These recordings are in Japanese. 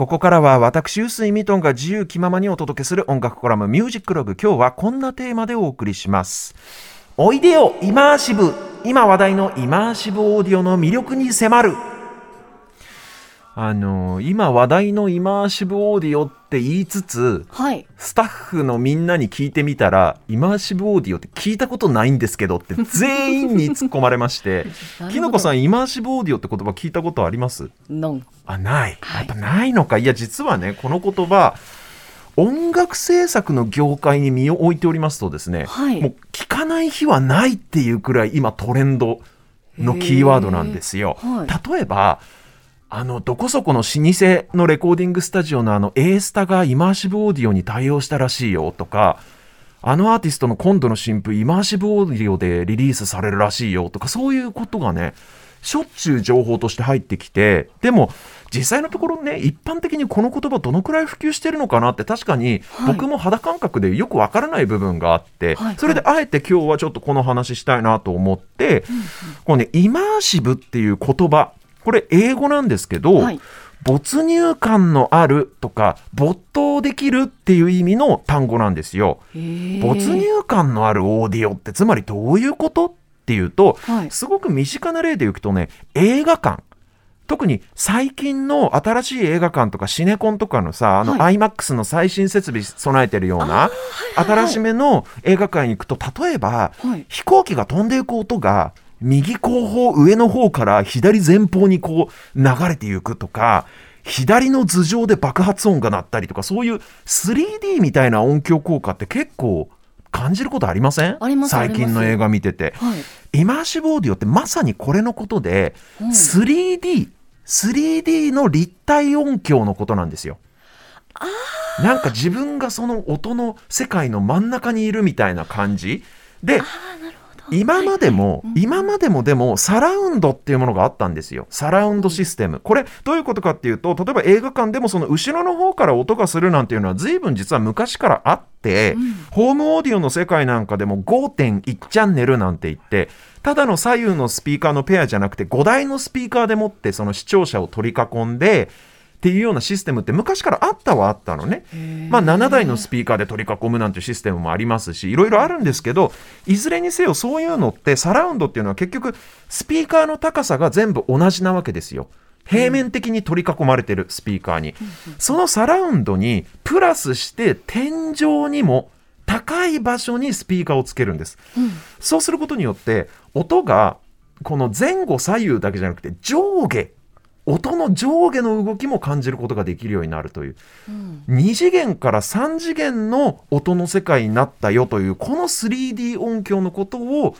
ここからは私臼井ミトンが自由気ままにお届けする音楽コラムミュージックログ。今日はこんなテーマでお送りします。おいでよイマーシブ。今話題のイマーシブオーディオの魅力に迫る。あの今話題のイマーシブオーディオって言いつつはい。スタッフのみんなに聞いてみたらイマーシブオーディオって聞いたことないんですけどって 全員に突っ込まれましてきのこさんイマーシブオーディオって言葉聞いたことあります？あない、はい。やっぱないのか。いや実はねこの言葉音楽制作の業界に身を置いておりますとですね、はい。もう聞かない日はないっていうくらい今トレンドのキーワードなんですよ。例えばあのどこそこの老舗のレコーディングスタジオのあの A スタがイマーシブオーディオに対応したらしいよとかあのアーティストの今度の新譜イマーシブオーディオでリリースされるらしいよとかそういうことがねしょっちゅう情報として入ってきてでも実際のところね一般的にこの言葉どのくらい普及してるのかなって確かにはい。僕も肌感覚でよくわからない部分があって、はい。それであえて今日はちょっとこの話したいなと思って、このねイマーシブっていう言葉これ英語なんですけど、はい没入感のあるとか没頭できるっていう意味の単語なんですよ。没没入感のあるオーディオってつまりどういうことっていうと、はいすごく身近な例でいくとね映画館特に最近の新しい映画館とかシネコンとかのさあの、は iMAX の最新設備備えてるような新しめの映画館に行くと例えばはい。飛行機が飛んでいく音が右後方上の方から左前方にこう流れていくとか左の頭上で爆発音が鳴ったりとかそういう 3D みたいな音響効果って結構感じることありません？最近の映画見ててはい。イマーシブオーディオってまさにこれのことで、うん 3D 3D の立体音響のことなんですよ。なんか自分がその音の世界の真ん中にいるみたいな感じで。今までも、はい。今までもでもサラウンドっていうものがあったんですよ。サラウンドシステム。これどういうことかっていうと例えば映画館でもその後ろの方から音がするなんていうのは随分実は昔からあって、うん。ホームオーディオの世界なんかでも5.1チャンネルなんて言ってただの左右のスピーカーのペアじゃなくて5台のスピーカーでもってその視聴者を取り囲んでっていうようなシステムって昔からあったはあったのね。まあ、7台のスピーカーで取り囲むなんてシステムもありますしいろいろあるんですけどいずれにせよそういうのってサラウンドっていうのは結局スピーカーの高さが全部同じなわけですよ。平面的に取り囲まれてるスピーカーに、そのサラウンドにプラスして天井にも高い場所にスピーカーをつけるんです。うんそうすることによって音がこの前後左右だけじゃなくて上下音の上下の動きも感じることができるようになるという。うん。2次元から3次元の音の世界になったよというこの 3D 音響のことを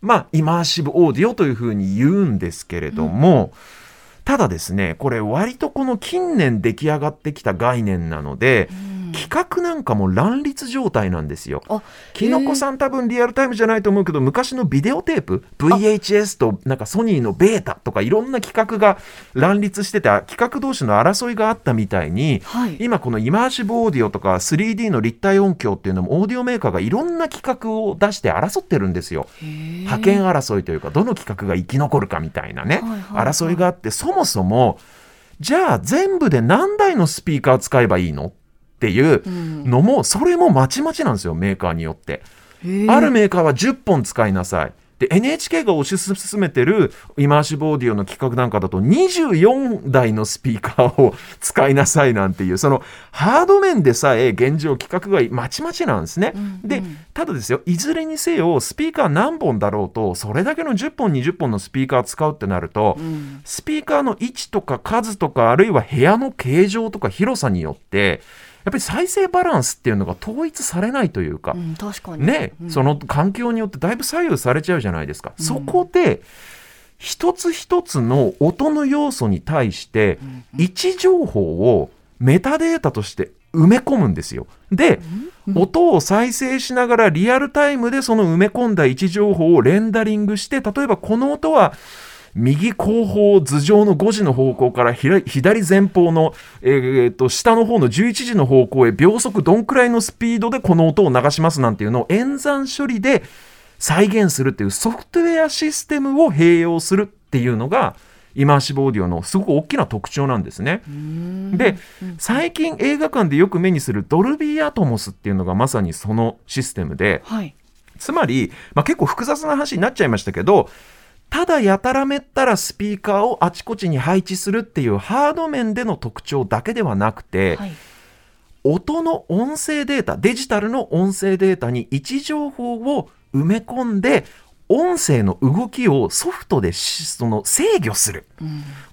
まあイマーシブオーディオというふうに言うんですけれども、ただですねこれ割とこの近年出来上がってきた概念なので、うん企画なんかも乱立状態なんですよ。あ、きのこさん多分リアルタイムじゃないと思うけど昔のビデオテープ VHS となんかソニーのベータとかいろんな企画が乱立してて企画同士の争いがあったみたいにはい。今このイマーシブオーディオとか 3D の立体音響っていうのもオーディオメーカーがいろんな企画を出して争ってるんですよ。覇権争いというかどの企画が生き残るかみたいなねはいはいはい争いがあってそもそもじゃあ全部で何台のスピーカー使えばいいのっていううんのもそれもまちまちなんですよメーカーによって。あるメーカーは10本使いなさい。で NHK が推し進めてるイマーシブオーディオの企画なんかだと24台のスピーカーを使いなさいなんていうそのハード面でさえ現状規格がまちまちなんですね。うんでうんただですよいずれにせよスピーカー何本だろうとそれだけの10本20本のスピーカー使うってなると、うんスピーカーの位置とか数とかあるいは部屋の形状とか広さによってやっぱり再生バランスっていうのが統一されないというかう、ん確かに。ね、うんその環境によってだいぶ左右されちゃうじゃないですか。そこで一つ一つの音の要素に対して位置情報をメタデータとして埋め込むんですよ。で、音を再生しながらリアルタイムでその埋め込んだ位置情報をレンダリングして例えばこの音は右後方頭上の5時の方向から左前方の、えーと下の方の11時の方向へ秒速どんくらいのスピードでこの音を流しますなんていうのを演算処理で再現するっていうソフトウェアシステムを併用するっていうのがイマーシブオーディオのすごく大きな特徴なんですね。で最近映画館でよく目にするドルビーアトモスっていうのがまさにそのシステムではい。つまり、まあ、結構複雑な話になっちゃいましたけどただやたらめったらスピーカーをあちこちに配置するっていうハード面での特徴だけではなくて、はい。音の音声データデジタルの音声データに位置情報を埋め込んで音声の動きをソフトでしその制御する、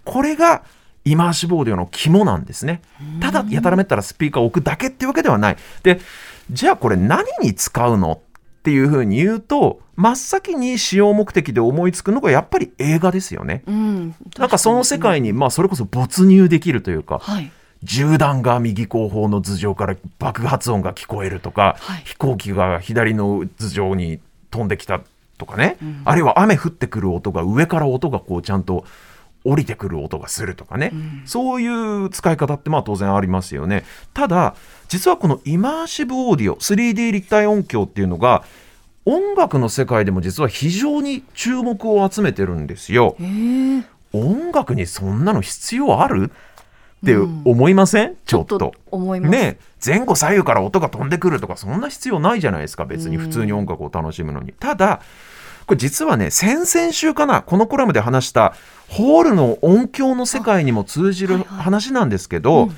これがイマーシブオーディオの肝なんですね。ただやたらめったらスピーカーを置くだけっていうわけではない。でじゃあこれ何に使うの？っていうふうに言うと真っ先に使用目的で思いつくのがやっぱり映画ですよねうん。なんかその世界に、まあ、それこそ没入できるというか、はい。銃弾が右後方の頭上から爆発音が聞こえるとか、はい飛行機が左の頭上に飛んできたとかね、あるいは雨降ってくる音が上から音がこうちゃんと降りてくる音がするとかね、そういう使い方ってまあ当然ありますよねただ実はこのイマーシブオーディオ 3D 立体音響っていうのが音楽の世界でも実は非常に注目を集めてるんですよ。ええ。音楽にそんなの必要ある？って思いません、ちょっと。思います。ね前後左右から音が飛んでくるとかそんな必要ないじゃないですか別に普通に音楽を楽しむのに。ただこれ実はね先々週かなこのコラムで話したホールの音響の世界にも通じる話なんですけど、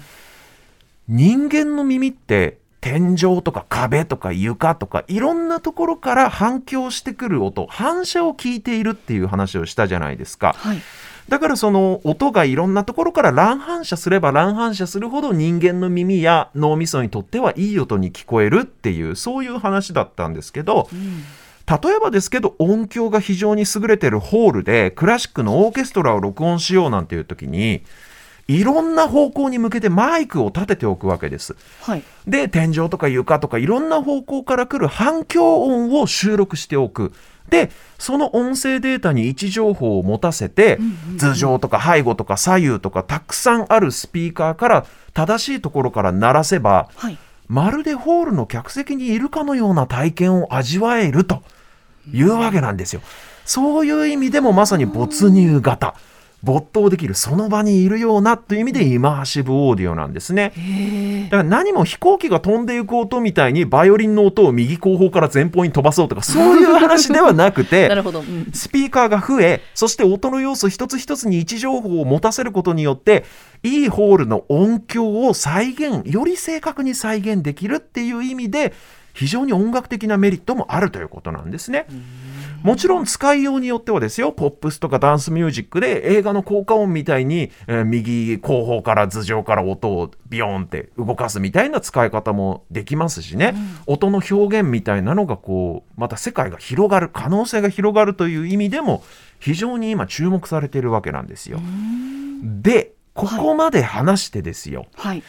人間の耳って天井とか壁とか床とかいろんなところから反響してくる音反射を聞いているっていう話をしたじゃないですか。はい。だからその音がいろんなところから乱反射すれば乱反射するほど人間の耳や脳みそにとってはいい音に聞こえるっていうそういう話だったんですけど例えばですけど音響が非常に優れてるホールでクラシックのオーケストラを録音しようなんていう時にいろんな方向に向けてマイクを立てておくわけです。はい。で天井とか床とかいろんな方向から来る反響音を収録しておく。でその音声データに位置情報を持たせて、頭上とか背後とか左右とかたくさんあるスピーカーから正しいところから鳴らせばはい。まるでホールの客席にいるかのような体験を味わえるというわけなんですよ。そういう意味でもまさに没入型。没頭できるその場にいるようなという意味でイマーシブオーディオなんですね。ええ。だから何も飛行機が飛んでいく音みたいにバイオリンの音を右後方から前方に飛ばそうとかそういう話ではなく なて。スピーカーが増えそして音の要素一つ一つに位置情報を持たせることによっていいホールの音響を再現より正確に再現できるっていう意味で非常に音楽的なメリットもあるということなんですね。もちろん使いようによってはですよポップスとかダンスミュージックで映画の効果音みたいに、えー右後方から頭上から音をビヨーンって動かすみたいな使い方もできますしね、音の表現みたいなのがこうまた世界が広がる可能性が広がるという意味でも非常に今注目されているわけなんですよ。でここまで話してですよ、はい。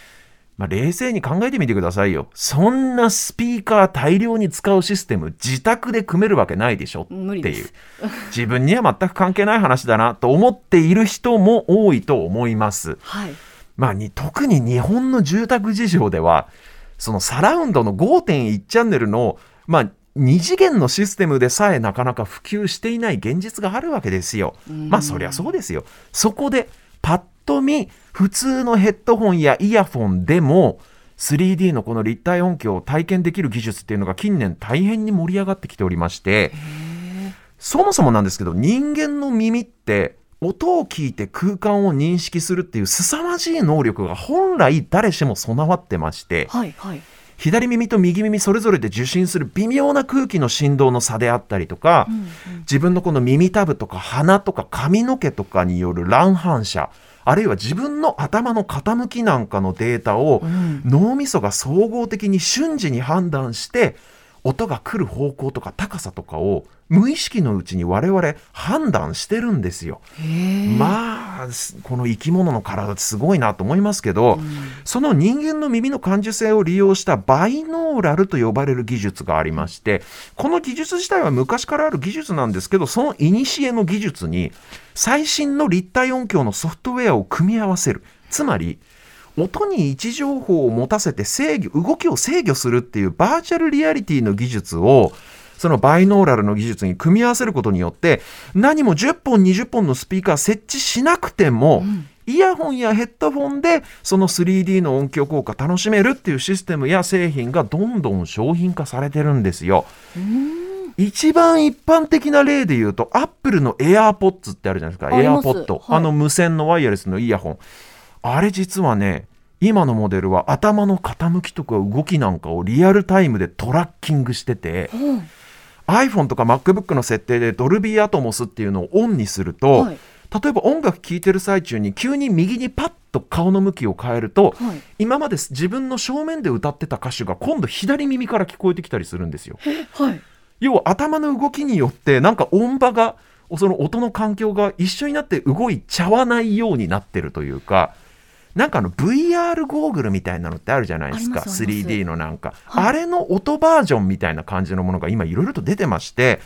まあ、冷静に考えてみてくださいよ。そんなスピーカー大量に使うシステム自宅で組めるわけないでしょっていう。自分には全く関係ない話だなと思っている人も多いと思います。はい。まあ、に特に日本の住宅事情ではそのサラウンドの5.1チャンネルの、まあ、2次元のシステムでさえなかなか普及していない現実があるわけですよ。まあそりゃそうですよ。そこでパッと見普通のヘッドホンやイヤフォンでも 3D のこの立体音響を体験できる技術っていうのが近年大変に盛り上がってきておりましてそもそもなんですけど人間の耳って音を聞いて空間を認識するっていう凄まじい能力が本来誰しも備わってましてはい。はい。左耳と右耳それぞれで受信する微妙な空気の振動の差であったりとか、自分のこの耳たぶとか鼻とか髪の毛とかによる乱反射あるいは自分の頭の傾きなんかのデータを脳みそが総合的に瞬時に判断して音が来る方向とか高さとかを無意識のうちに我々判断してるんですよ。まあすこの生き物の体ってすごいなと思いますけど、その人間の耳の感受性を利用したバイノーラルと呼ばれる技術がありましてこの技術自体は昔からある技術なんですけどその古の技術に最新の立体音響のソフトウェアを組み合わせる。つまり音に位置情報を持たせて制御動きを制御するっていうバーチャルリアリティの技術をそのバイノーラルの技術に組み合わせることによって何も10本20本のスピーカー設置しなくても、イヤホンやヘッドフォンでその 3D の音響効果楽しめるっていうシステムや製品がどんどん商品化されてるんですよ。一番一般的な例で言うと、アップルの AirPods ってあるじゃないですか。AirPod、はい。あの無線のワイヤレスのイヤホン。あれ実はね、今のモデルは頭の傾きとか動きなんかをリアルタイムでトラッキングしてて、うん。iPhone とか MacBook の設定でドルビーアトモスっていうのをオンにすると、はい。例えば音楽聴いてる最中に急に右にパッと顔の向きを変えると、はい。今まで自分の正面で歌ってた歌手が今度左耳から聞こえてきたりするんですよ。はい要は頭の動きによってなんか音場がその音の環境が一緒になって動いちゃわないようになってるというかなんかあの VR ゴーグルみたいなのってあるじゃないですかありますあります 3D のなんか、はいあれの音バージョンみたいな感じのものが今いろいろと出てまして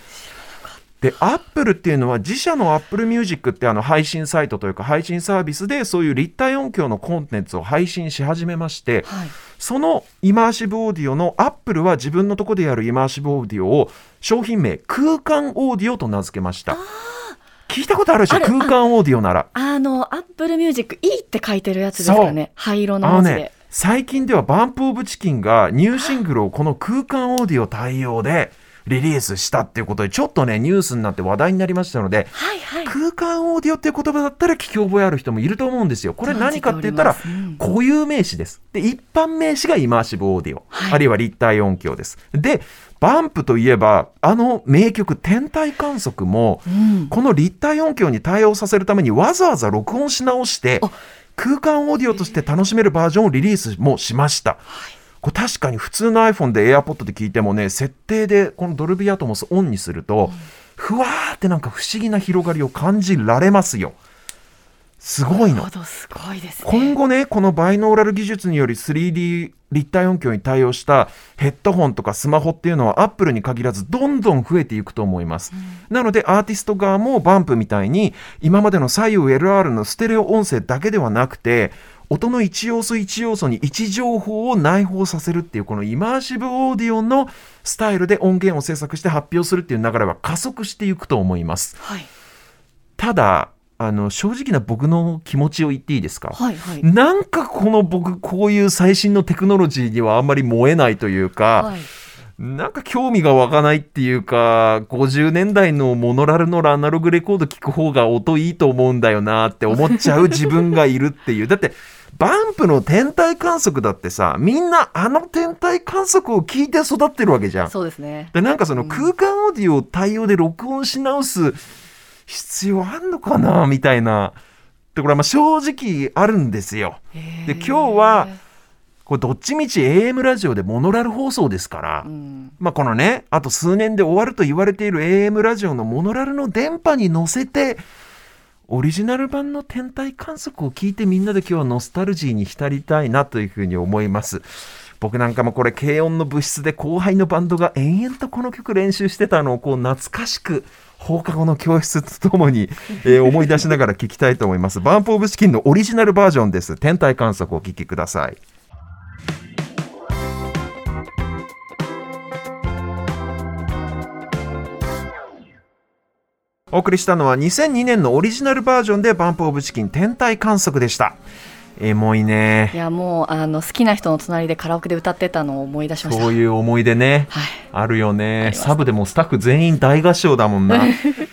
でアップルっていうのは自社のアップルミュージックってあの配信サイトというか配信サービスでそういう立体音響のコンテンツを配信し始めまして、はいそのイマーシブオーディオのアップルは自分のとこでやるイマーシブオーディオを商品名空間オーディオと名付けました。聞いたことあるでしょ？空間オーディオなら。あのアップルミュージック E って書いてるやつですかね。灰色の文字で、ね最近では BUMP OF CHICKEN がニューシングルをこの空間オーディオ対応でリリースしたっていうことでちょっとねニュースになって話題になりましたのではいはい空間オーディオっていう言葉だったら聞き覚えある人もいると思うんですよ。これ何かって言ったら固有名詞です。で一般名詞がイマーシブオーディオ、はいあるいは立体音響です。でバンプといえばあの名曲天体観測もうんこの立体音響に対応させるためにわざわざ録音し直してあ空間オーディオとして楽しめるバージョンをリリースもしました。これ確かに普通の iPhone で AirPod で聞いてもね設定でこのドルビーアトモスオンにすると、ふわーってなんか不思議な広がりを感じられますよ。すごいの。すごいですね。今後ねこのバイノーラル技術により 3D 立体音響に対応したヘッドホンとかスマホっていうのはアップルに限らずどんどん増えていくと思います、なのでアーティスト側もバンプみたいに今までの左右 LR のステレオ音声だけではなくて音の一要素一要素に位置情報を内包させるっていうこのイマーシブオーディオのスタイルで音源を制作して発表するっていう流れは加速していくと思います。はい。ただあの正直な僕の気持ちを言っていいですか、はいはい。なんかこの僕こういう最新のテクノロジーにはあんまり燃えないというか、はい。なんか興味が湧かないっていうか50年代のモノラルのアナログレコード聞く方が音いいと思うんだよなって思っちゃう自分がいるっていう。だってバンプの天体観測だってさみんなあの天体観測を聞いて育ってるわけじゃん。そうですね。でなんかその空間オーディオを対応で録音し直す必要あんのかなみたいな。でこれはまあ正直あるんですよ。で今日はこれどっちみち AM ラジオでモノラル放送ですから、うん。まあこのねあと数年で終わると言われている AM ラジオのモノラルの電波に乗せてオリジナル版の天体観測を聞いてみんなで今日はノスタルジーに浸りたいなというふうに思います。僕なんかもこれ軽音の部室で後輩のバンドが延々とこの曲練習してたのをこう懐かしく放課後の教室とともに、えー 思い出しながら聞きたいと思います。バンプオブチキンのオリジナルバージョンです。天体観測をお聞きください。お送りしたのは2002年のオリジナルバージョンでバンプオブチキン天体観測でした。エモいねい。やもうあの好きな人の隣でカラオケで歌ってたのを思い出しましたそういう思い出ね。はいあるよね。サブでもスタッフ全員大合唱だもんな。